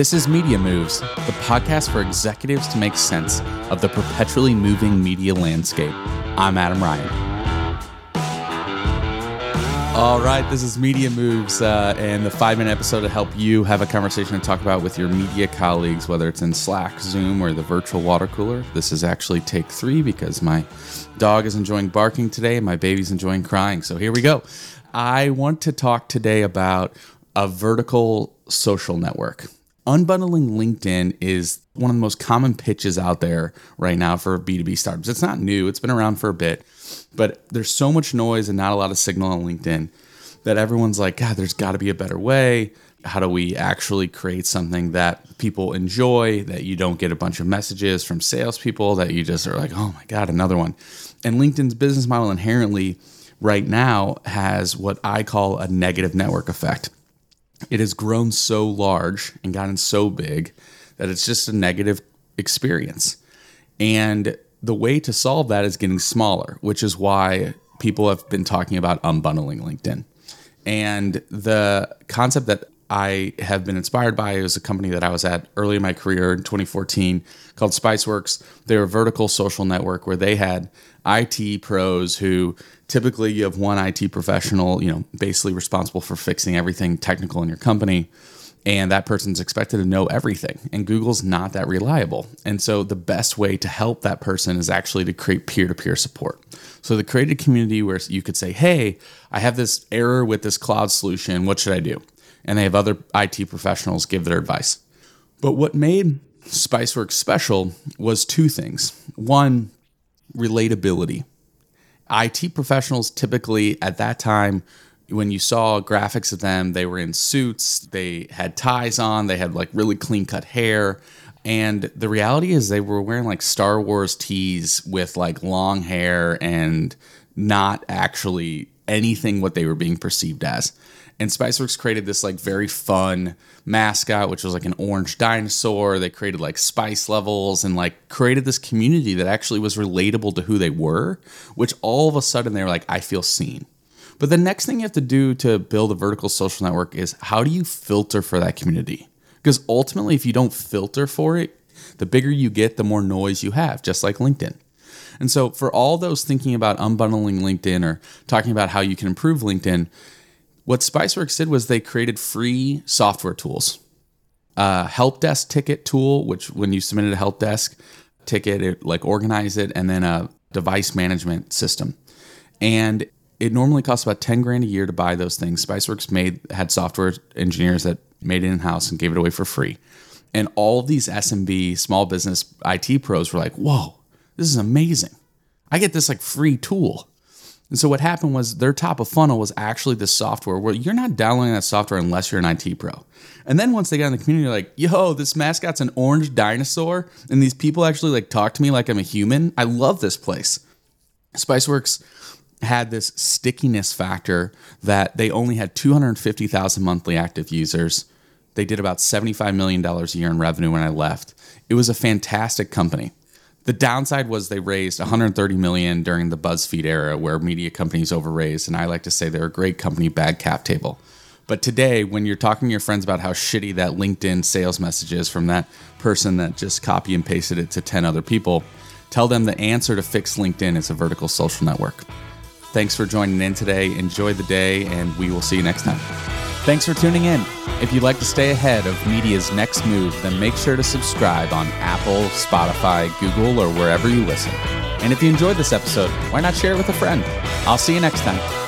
This is Media Moves, the podcast for executives to make sense of the perpetually moving media landscape. I'm Adam Ryan. All right, this is Media Moves uh, and the five minute episode to help you have a conversation to talk about with your media colleagues, whether it's in Slack, Zoom, or the virtual water cooler. This is actually take three because my dog is enjoying barking today and my baby's enjoying crying. So here we go. I want to talk today about a vertical social network. Unbundling LinkedIn is one of the most common pitches out there right now for B2B startups. It's not new, it's been around for a bit, but there's so much noise and not a lot of signal on LinkedIn that everyone's like, God, there's got to be a better way. How do we actually create something that people enjoy, that you don't get a bunch of messages from salespeople, that you just are like, oh my God, another one? And LinkedIn's business model inherently right now has what I call a negative network effect it has grown so large and gotten so big that it's just a negative experience. And the way to solve that is getting smaller, which is why people have been talking about unbundling LinkedIn. And the concept that I have been inspired by is a company that I was at early in my career in 2014 called Spiceworks. They're a vertical social network where they had IT pros who typically you have one IT professional, you know, basically responsible for fixing everything technical in your company. And that person's expected to know everything. And Google's not that reliable. And so the best way to help that person is actually to create peer to peer support. So they created a community where you could say, hey, I have this error with this cloud solution. What should I do? And they have other IT professionals give their advice. But what made Spiceworks special was two things. One, relatability. IT professionals typically at that time, when you saw graphics of them, they were in suits, they had ties on, they had like really clean cut hair. And the reality is, they were wearing like Star Wars tees with like long hair and not actually anything what they were being perceived as. And Spiceworks created this like very fun mascot, which was like an orange dinosaur. They created like spice levels and like created this community that actually was relatable to who they were, which all of a sudden they were like, I feel seen. But the next thing you have to do to build a vertical social network is how do you filter for that community? Because ultimately, if you don't filter for it, the bigger you get, the more noise you have, just like LinkedIn. And so, for all those thinking about unbundling LinkedIn or talking about how you can improve LinkedIn, what Spiceworks did was they created free software tools. A help desk ticket tool, which when you submitted a help desk ticket, it like organize it, and then a device management system. And it normally costs about 10 grand a year to buy those things. Spiceworks made had software engineers that made it in house and gave it away for free. And all of these SMB small business IT pros were like, whoa, this is amazing. I get this like free tool. And so what happened was their top of funnel was actually the software where you're not downloading that software unless you're an IT pro. And then once they got in the community, like, yo, this mascot's an orange dinosaur, and these people actually like talk to me like I'm a human. I love this place. Spiceworks had this stickiness factor that they only had 250,000 monthly active users. They did about $75 million a year in revenue when I left. It was a fantastic company. The downside was they raised 130 million during the BuzzFeed era where media companies overraised and I like to say they're a great company bad cap table. But today when you're talking to your friends about how shitty that LinkedIn sales message is from that person that just copy and pasted it to 10 other people, tell them the answer to fix LinkedIn is a vertical social network. Thanks for joining in today. Enjoy the day and we will see you next time. Thanks for tuning in. If you'd like to stay ahead of media's next move, then make sure to subscribe on Apple, Spotify, Google, or wherever you listen. And if you enjoyed this episode, why not share it with a friend? I'll see you next time.